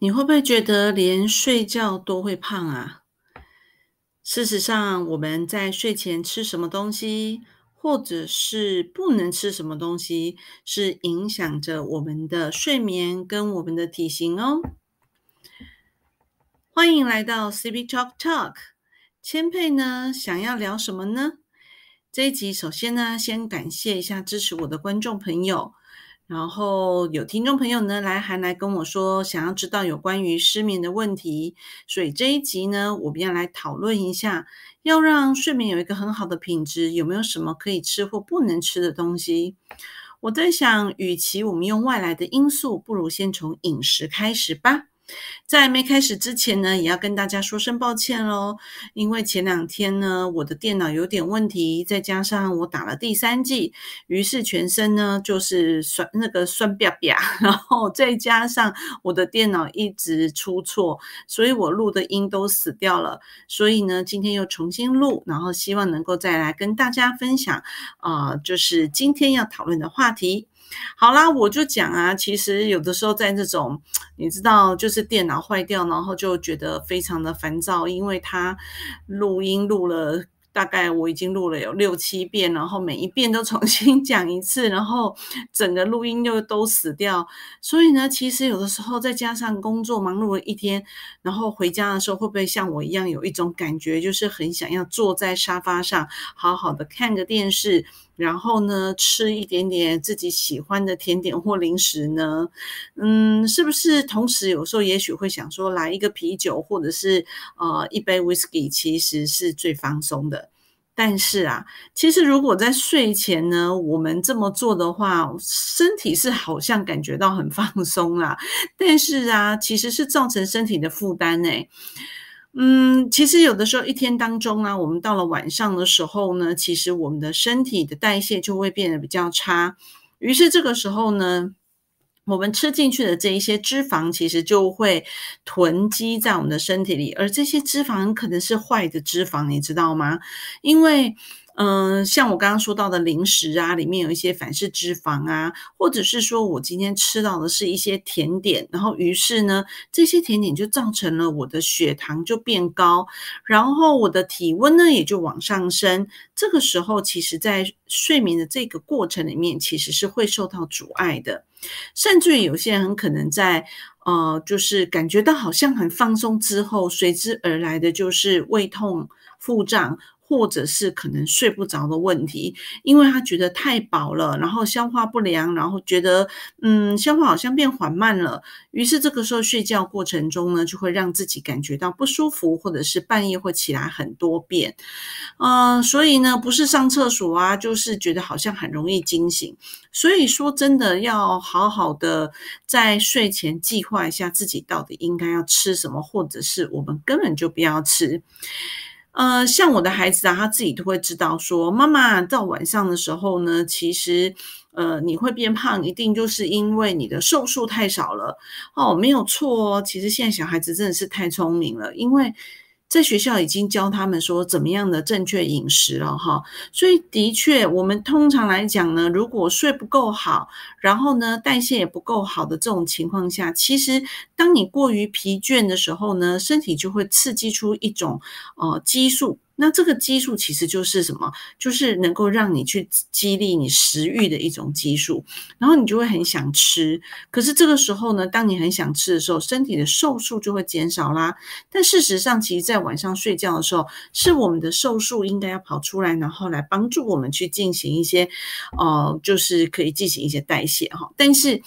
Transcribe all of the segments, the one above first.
你会不会觉得连睡觉都会胖啊？事实上，我们在睡前吃什么东西，或者是不能吃什么东西，是影响着我们的睡眠跟我们的体型哦。欢迎来到 CB Talk Talk，千佩呢想要聊什么呢？这一集首先呢，先感谢一下支持我的观众朋友。然后有听众朋友呢来还来跟我说，想要知道有关于失眠的问题，所以这一集呢，我们要来讨论一下，要让睡眠有一个很好的品质，有没有什么可以吃或不能吃的东西？我在想，与其我们用外来的因素，不如先从饮食开始吧。在没开始之前呢，也要跟大家说声抱歉喽。因为前两天呢，我的电脑有点问题，再加上我打了第三剂，于是全身呢就是酸那个酸啪啪，然后再加上我的电脑一直出错，所以我录的音都死掉了。所以呢，今天又重新录，然后希望能够再来跟大家分享啊，就是今天要讨论的话题。好啦，我就讲啊，其实有的时候在这种，你知道，就是电脑坏掉，然后就觉得非常的烦躁，因为它录音录了。大概我已经录了有六七遍，然后每一遍都重新 讲一次，然后整个录音又都死掉。所以呢，其实有的时候再加上工作忙碌了一天，然后回家的时候，会不会像我一样有一种感觉，就是很想要坐在沙发上好好的看个电视，然后呢吃一点点自己喜欢的甜点或零食呢？嗯，是不是？同时有时候也许会想说，来一个啤酒或者是呃一杯 whisky，其实是最放松的。但是啊，其实如果在睡前呢，我们这么做的话，身体是好像感觉到很放松啦。但是啊，其实是造成身体的负担呢。嗯，其实有的时候一天当中啊，我们到了晚上的时候呢，其实我们的身体的代谢就会变得比较差。于是这个时候呢。我们吃进去的这一些脂肪，其实就会囤积在我们的身体里，而这些脂肪可能是坏的脂肪，你知道吗？因为。嗯，像我刚刚说到的零食啊，里面有一些反式脂肪啊，或者是说我今天吃到的是一些甜点，然后于是呢，这些甜点就造成了我的血糖就变高，然后我的体温呢也就往上升。这个时候，其实在睡眠的这个过程里面，其实是会受到阻碍的，甚至于有些人很可能在呃，就是感觉到好像很放松之后，随之而来的就是胃痛、腹胀。或者是可能睡不着的问题，因为他觉得太饱了，然后消化不良，然后觉得嗯消化好像变缓慢了，于是这个时候睡觉过程中呢，就会让自己感觉到不舒服，或者是半夜会起来很多遍，嗯，所以呢不是上厕所啊，就是觉得好像很容易惊醒，所以说真的要好好的在睡前计划一下自己到底应该要吃什么，或者是我们根本就不要吃。呃，像我的孩子啊，他自己都会知道说，妈妈到晚上的时候呢，其实，呃，你会变胖，一定就是因为你的瘦素太少了哦，没有错哦。其实现在小孩子真的是太聪明了，因为。在学校已经教他们说怎么样的正确饮食了哈，所以的确，我们通常来讲呢，如果睡不够好，然后呢代谢也不够好的这种情况下，其实当你过于疲倦的时候呢，身体就会刺激出一种呃激素。那这个激素其实就是什么？就是能够让你去激励你食欲的一种激素，然后你就会很想吃。可是这个时候呢，当你很想吃的时候，身体的瘦素就会减少啦。但事实上，其实在晚上睡觉的时候，是我们的瘦素应该要跑出来，然后来帮助我们去进行一些，呃，就是可以进行一些代谢哈。但是。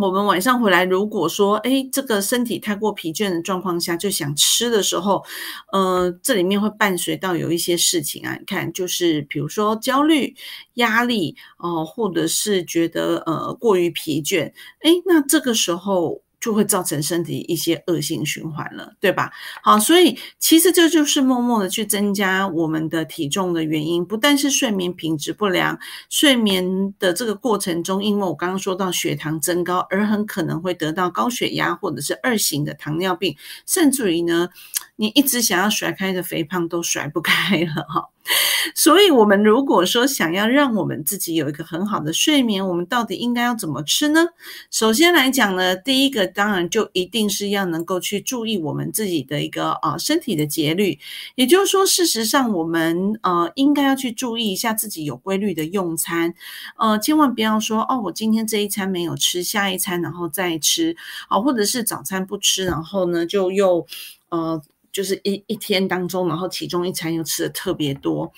我们晚上回来，如果说，哎，这个身体太过疲倦的状况下，就想吃的时候，呃，这里面会伴随到有一些事情啊，你看，就是比如说焦虑、压力，哦，或者是觉得呃过于疲倦，哎，那这个时候。就会造成身体一些恶性循环了，对吧？好，所以其实这就是默默的去增加我们的体重的原因，不但是睡眠品质不良，睡眠的这个过程中，因为我刚刚说到血糖增高，而很可能会得到高血压或者是二型的糖尿病，甚至于呢，你一直想要甩开的肥胖都甩不开了哈。所以，我们如果说想要让我们自己有一个很好的睡眠，我们到底应该要怎么吃呢？首先来讲呢，第一个当然就一定是要能够去注意我们自己的一个呃身体的节律，也就是说，事实上我们呃应该要去注意一下自己有规律的用餐，呃，千万不要说哦，我今天这一餐没有吃，下一餐然后再吃啊，或者是早餐不吃，然后呢就又呃。就是一一天当中，然后其中一餐又吃的特别多，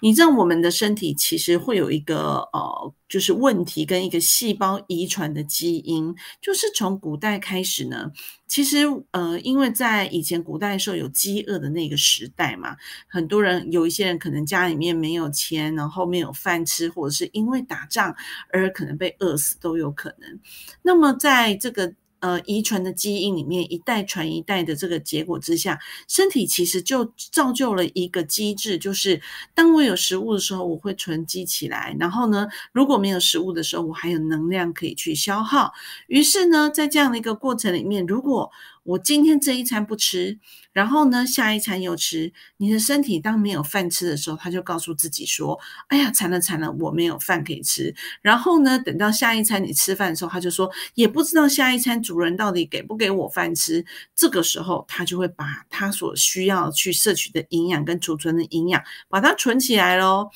你知道我们的身体其实会有一个呃，就是问题跟一个细胞遗传的基因，就是从古代开始呢，其实呃，因为在以前古代的时候有饥饿的那个时代嘛，很多人有一些人可能家里面没有钱，然后没有饭吃，或者是因为打仗而可能被饿死都有可能。那么在这个呃，遗传的基因里面一代传一代的这个结果之下，身体其实就造就了一个机制，就是当我有食物的时候，我会存积起来，然后呢，如果没有食物的时候，我还有能量可以去消耗。于是呢，在这样的一个过程里面，如果我今天这一餐不吃，然后呢，下一餐又吃。你的身体当没有饭吃的时候，他就告诉自己说：“哎呀，惨了惨了，我没有饭可以吃。”然后呢，等到下一餐你吃饭的时候，他就说：“也不知道下一餐主人到底给不给我饭吃。”这个时候，他就会把他所需要去摄取的营养跟储存的营养，把它存起来喽。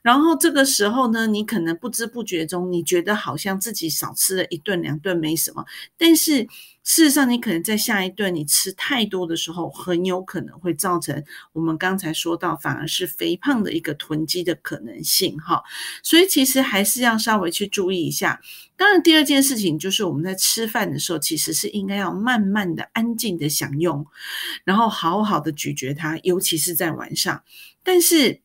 然后这个时候呢，你可能不知不觉中，你觉得好像自己少吃了一顿两顿没什么，但是。事实上，你可能在下一顿你吃太多的时候，很有可能会造成我们刚才说到，反而是肥胖的一个囤积的可能性哈。所以其实还是要稍微去注意一下。当然，第二件事情就是我们在吃饭的时候，其实是应该要慢慢的、安静的享用，然后好好的咀嚼它，尤其是在晚上。但是。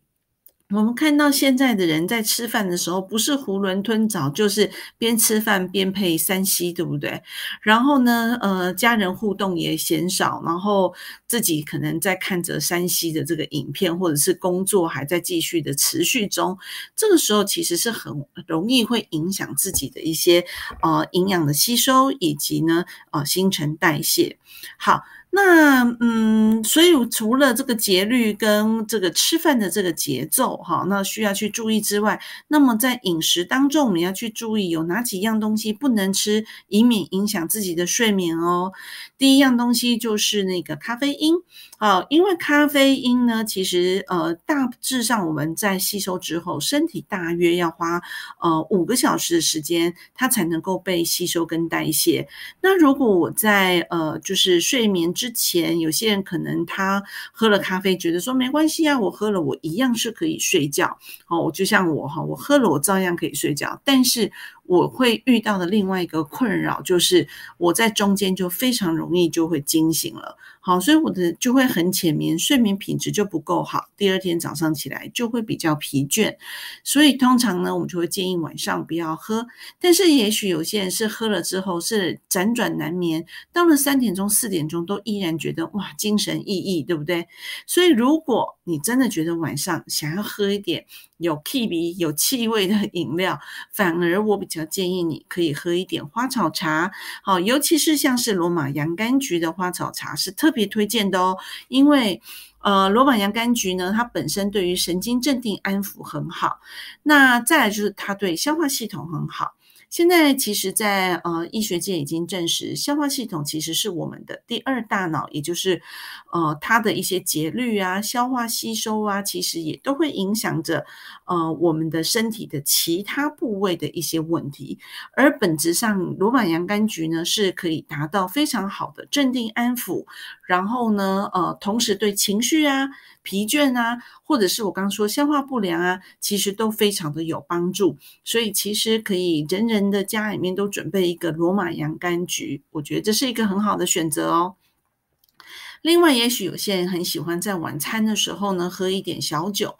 我们看到现在的人在吃饭的时候，不是囫囵吞枣，就是边吃饭边配三 C，对不对？然后呢，呃，家人互动也嫌少，然后自己可能在看着三 C 的这个影片，或者是工作还在继续的持续中。这个时候其实是很容易会影响自己的一些呃营养的吸收，以及呢呃新陈代谢。好。那嗯，所以除了这个节律跟这个吃饭的这个节奏哈，那需要去注意之外，那么在饮食当中，我们要去注意有哪几样东西不能吃，以免影响自己的睡眠哦。第一样东西就是那个咖啡因啊，因为咖啡因呢，其实呃大致上我们在吸收之后，身体大约要花呃五个小时的时间，它才能够被吸收跟代谢。那如果我在呃就是睡眠之前，有些人可能他喝了咖啡，觉得说没关系啊，我喝了我一样是可以睡觉。哦，我就像我哈，我喝了我照样可以睡觉，但是。我会遇到的另外一个困扰就是，我在中间就非常容易就会惊醒了。好，所以我的就会很浅眠，睡眠品质就不够好，第二天早上起来就会比较疲倦。所以通常呢，我们就会建议晚上不要喝。但是也许有些人是喝了之后是辗转难眠，到了三点钟、四点钟都依然觉得哇精神奕奕，对不对？所以如果你真的觉得晚上想要喝一点有气味、有气味的 饮料，反而我比较建议你可以喝一点花草茶。好，尤其是像是罗马洋甘菊的花草茶是特别推荐的哦，因为呃罗马洋甘菊呢，它本身对于神经镇定安抚很好，那再来就是它对消化系统很好。现在其实，在呃医学界已经证实，消化系统其实是我们的第二大脑，也就是呃它的一些节律啊、消化吸收啊，其实也都会影响着呃我们的身体的其他部位的一些问题。而本质上，罗马洋甘菊呢是可以达到非常好的镇定安抚，然后呢呃同时对情绪啊。疲倦啊，或者是我刚说消化不良啊，其实都非常的有帮助。所以其实可以人人的家里面都准备一个罗马洋甘菊，我觉得这是一个很好的选择哦。另外，也许有些人很喜欢在晚餐的时候呢喝一点小酒。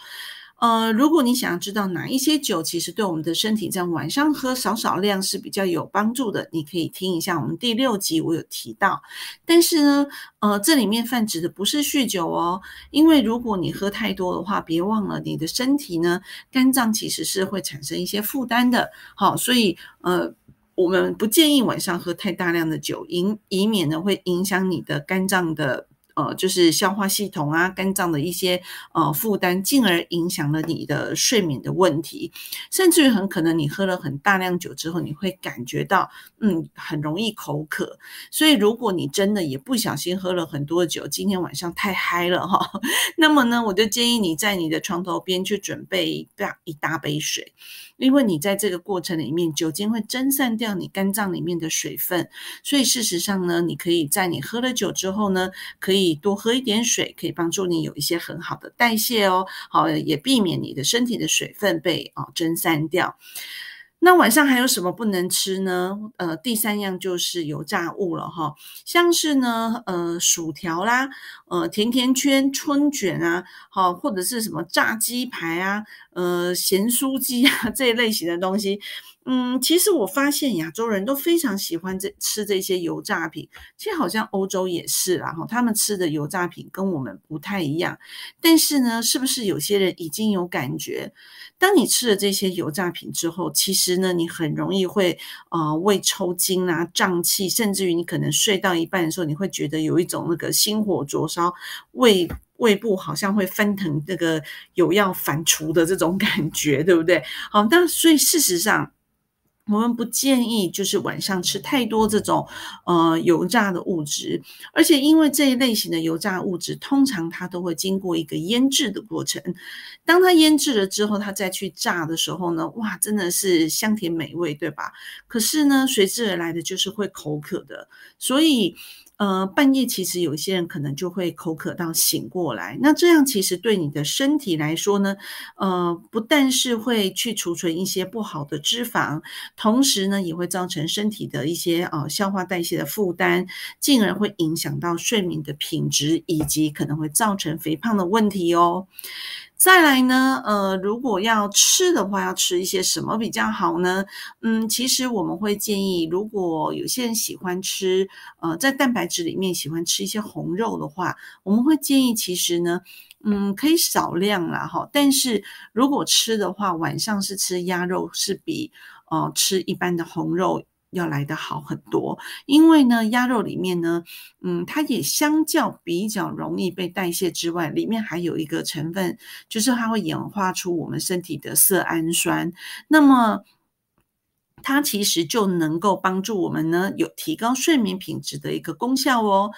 呃，如果你想要知道哪一些酒其实对我们的身体在晚上喝少少量是比较有帮助的，你可以听一下我们第六集我有提到。但是呢，呃，这里面泛指的不是酗酒哦，因为如果你喝太多的话，别忘了你的身体呢，肝脏其实是会产生一些负担的。好，所以呃，我们不建议晚上喝太大量的酒，以以免呢会影响你的肝脏的。呃，就是消化系统啊、肝脏的一些呃负担，进而影响了你的睡眠的问题，甚至于很可能你喝了很大量酒之后，你会感觉到嗯很容易口渴。所以如果你真的也不小心喝了很多酒，今天晚上太嗨了哈，那么呢，我就建议你在你的床头边去准备大一大杯水。因为你在这个过程里面，酒精会蒸散掉你肝脏里面的水分，所以事实上呢，你可以在你喝了酒之后呢，可以多喝一点水，可以帮助你有一些很好的代谢哦，好也避免你的身体的水分被哦蒸散掉。那晚上还有什么不能吃呢？呃，第三样就是油炸物了哈，像是呢，呃，薯条啦，呃，甜甜圈、春卷啊，好，或者是什么炸鸡排啊，呃，咸酥鸡啊 这一类型的东西。嗯，其实我发现亚洲人都非常喜欢这吃这些油炸品，其实好像欧洲也是啦哈，他们吃的油炸品跟我们不太一样。但是呢，是不是有些人已经有感觉，当你吃了这些油炸品之后，其实呢，你很容易会呃胃抽筋啊、胀气，甚至于你可能睡到一半的时候，你会觉得有一种那个心火灼烧、胃胃部好像会翻腾，那个有要反刍的这种 感觉，对不对？好，但所以事实上。我们不建议就是晚上吃太多这种呃油炸的物质，而且因为这一类型的油炸物质，通常它都会经过一个腌制的过程。当它腌制了之后，它再去炸的时候呢，哇，真的是香甜美味，对吧？可是呢，随之而来的就是会口渴的，所以。呃，半夜其实有些人可能就会口渴到醒过来，那这样其实对你的身体来说呢，呃，不但是会去储存一些不好的脂肪，同时呢，也会造成身体的一些呃消化代谢的负担，进而会影响到睡眠的品质，以及可能会造成肥胖的问题哦。再来呢，呃，如果要吃的话，要吃一些什么比较好呢？嗯，其实我们会建议，如果有些人喜欢吃，呃，在蛋白质里面喜欢吃一些红肉的话，我们会建议，其实呢，嗯，可以少量啦，哈。但是如果吃的话，晚上是吃鸭肉，是比呃吃一般的红肉。要来的好很多，因为呢，鸭肉里面呢，嗯，它也相较比较容易被代谢之外，里面还有一个成分，就是它会演化出我们身体的色氨酸，那么它其实就能够帮助我们呢，有提高睡眠品质的一个功效哦。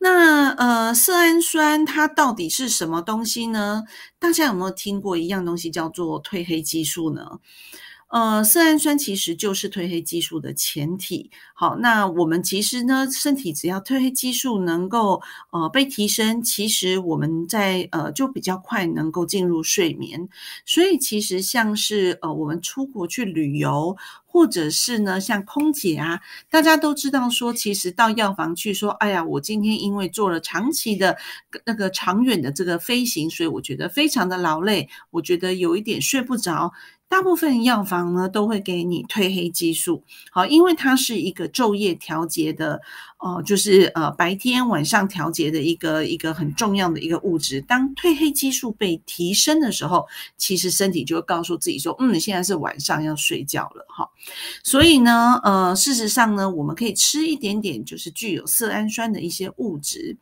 那呃，色氨酸它到底是什么东西呢？大家有没有听过一样东西叫做褪黑激素呢？呃，色氨酸其实就是褪黑激素的前体。好，那我们其实呢，身体只要褪黑激素能够呃被提升，其实我们在呃就比较快能够进入睡眠。所以其实像是呃我们出国去旅游，或者是呢像空姐啊，大家都知道说，其实到药房去说，哎呀，我今天因为做了长期的那个长远的这个飞行，所以我觉得非常的劳累，我觉得有一点睡不着。大部分药房呢都会给你褪黑激素，好，因为它是一个昼夜调节的，哦，就是呃白天晚上调节的一个一个很重要的一个物质。当褪黑激素被提升的时候，其实身体就会告诉自己说，嗯，现在是晚上要睡觉了，哈。所以呢，呃，事实上呢，我们可以吃一点点，就是具有色氨酸的一些物质。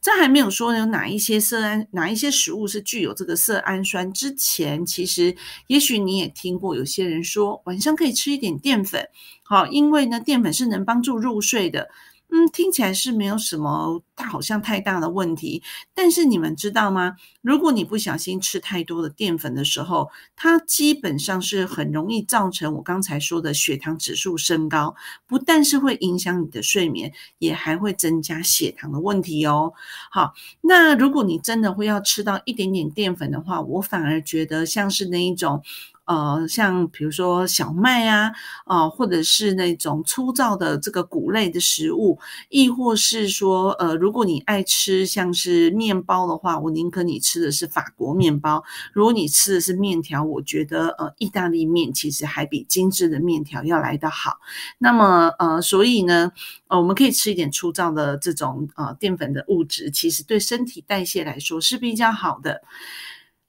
这还没有说有哪一些色氨哪一些食物是具有这个色氨酸之前，其实也许你也听过有些人说晚上可以吃一点淀粉，好，因为呢淀粉是能帮助入睡的。嗯，听起来是没有什么大，好像太大的问题。但是你们知道吗？如果你不小心吃太多的淀粉的时候，它基本上是很容易造成我刚才说的血糖指数升高，不但是会影响你的睡眠，也还会增加血糖的问题哦。好，那如果你真的会要吃到一点点淀粉的话，我反而觉得像是那一种。呃，像比如说小麦啊，啊，或者是那种粗糙的这个谷类的食物，亦或是说，呃，如果你爱吃像是面包的话，我宁可你吃的是法国面包。如果你吃的是面条，我觉得呃，意大利面其实还比精致的面条要来得好。那么呃，所以呢，呃，我们可以吃一点粗糙的这种呃淀粉的物质，其实对身体代谢来说是比较好的。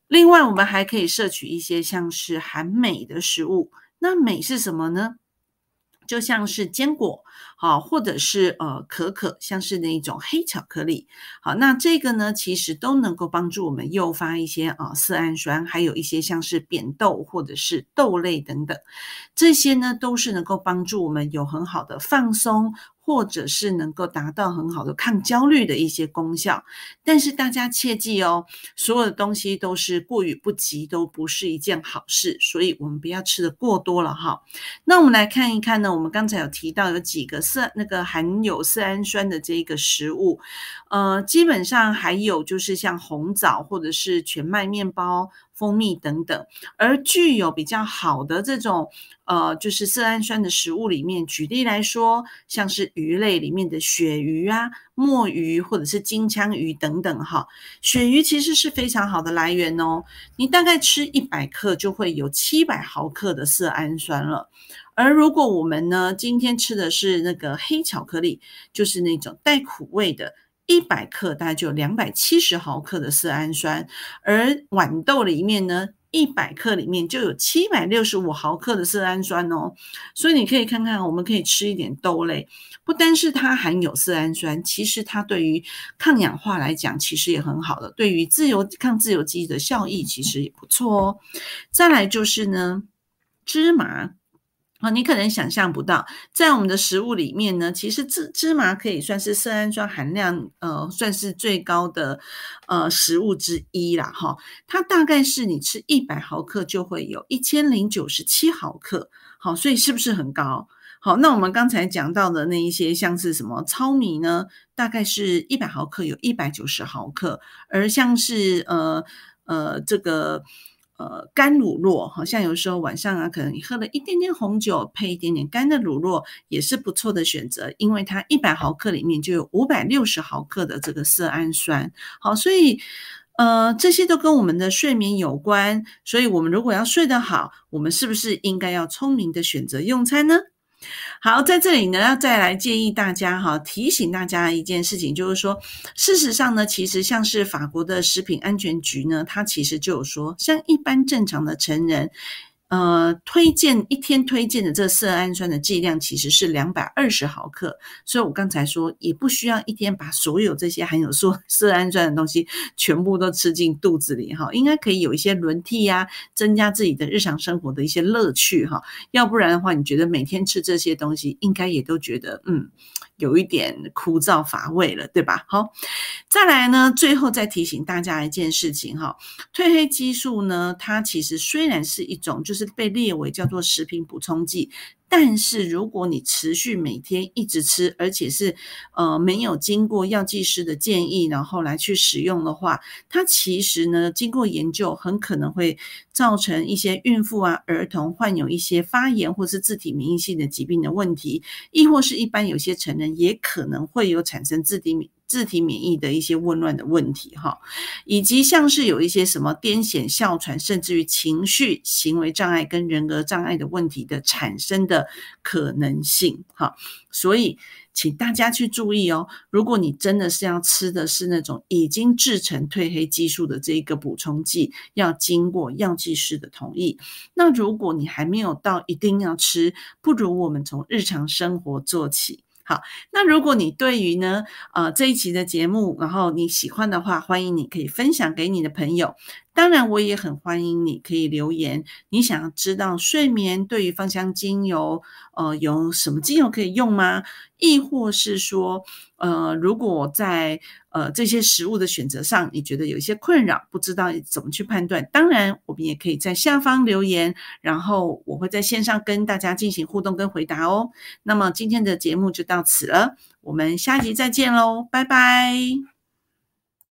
另外，我们还可以摄取一些像是含镁的食物。那镁是什么呢？就像是坚果，好，或者是呃可可，像是那种黑巧克力，好，那这个呢，其实都能够帮助我们诱发一些啊色氨酸，还有一些像是扁豆或者是豆类等等，这些呢都是能够帮助我们有很好的放松。或者是能够达到很好的抗焦虑的一些功效，但是大家切记哦，所有的东西都是过与不及，都不是一件好事，所以我们不要吃的过多了哈。那我们来看一看呢，我们刚才有提到有几个色那个含有色氨酸的这个食物，呃，基本上还有就是像红枣或者是全麦面包。蜂蜜等等，而具有比较好的这种呃，就是色氨酸的食物里面，举例来说，像是鱼类里面的鳕鱼啊、墨鱼或者是金枪鱼等等哈。鳕鱼其实是非常好的来源哦，你大概吃一百克就会有七百毫克的色氨酸了。而如果我们呢今天吃的是那个黑巧克力，就是那种带苦味的。一百克大概就有两百七十毫克的色氨酸，而豌豆里面呢，一百克里面就有七百六十五毫克的色氨酸哦。所以你可以看看，我们可以吃一点豆类，不单是它含有色氨酸，其实它对于抗氧化来讲，其实也很好的。对于自由抗自由基的效益，其实也不错哦。再来就是呢，芝麻。啊，你可能想象不到，在我们的食物里面呢，其实芝芝麻可以算是色氨酸含量呃算是最高的呃食物之一啦。哈。它大概是你吃一百毫克就会有一千零九十七毫克，好，所以是不是很高？好，那我们刚才讲到的那一些像是什么糙米呢，大概是一百毫克有一百九十毫克，而像是呃呃这个。呃，干乳酪好像有时候晚上啊，可能你喝了一点点红酒，配一点点干的乳酪，也是不错的选择，因为它一百毫克里面就有五百六十毫克的这个色氨酸。好，所以呃，这些都跟我们的睡眠有关。所以我们如果要睡得好，我们是不是应该要聪明的选择用餐呢？好，在这里呢，要再来建议大家哈，提醒大家一件事情，就是说，事实上呢，其实像是法国的食品安全局呢，它其实就有说，像一般正常的成人。呃，推荐一天推荐的这色氨酸的剂量其实是两百二十毫克，所以我刚才说也不需要一天把所有这些含有色色氨酸的东西全部都吃进肚子里哈，应该可以有一些轮替呀，增加自己的日常生活的一些乐趣哈，要不然的话，你觉得每天吃这些东西，应该也都觉得嗯。有一点枯燥乏味了，对吧？好，再来呢，最后再提醒大家一件事情哈，褪黑激素呢，它其实虽然是一种，就是被列为叫做食品补充剂。但是如果你持续每天一直吃，而且是呃没有经过药剂师的建议，然后来去使用的话，它其实呢经过研究，很可能会造成一些孕妇啊、儿童患有一些发炎或是自体免疫性的疾病的问题，亦或是一般有些成人也可能会有产生自体免。自体免疫的一些紊乱的问题，哈，以及像是有一些什么癫痫、哮喘，甚至于情绪行为障碍跟人格障碍的问题的产生的可能性，哈，所以请大家去注意哦。如果你真的是要吃的是那种已经制成褪黑激素的这个补充剂，要经过药剂师的同意。那如果你还没有到一定要吃，不如我们从日常生活做起。好，那如果你对于呢，呃，这一期的节目，然后你喜欢的话，欢迎你可以分享给你的朋友。当然，我也很欢迎你可以留言，你想要知道睡眠对于芳香精油，呃，有什么精油可以用吗？亦或是说，呃，如果在呃这些食物的选择上，你觉得有一些困扰，不知道怎么去判断？当然，我们也可以在下方留言，然后我会在线上跟大家进行互动跟回答哦。那么今天的节目就到此了，我们下集再见喽，拜拜。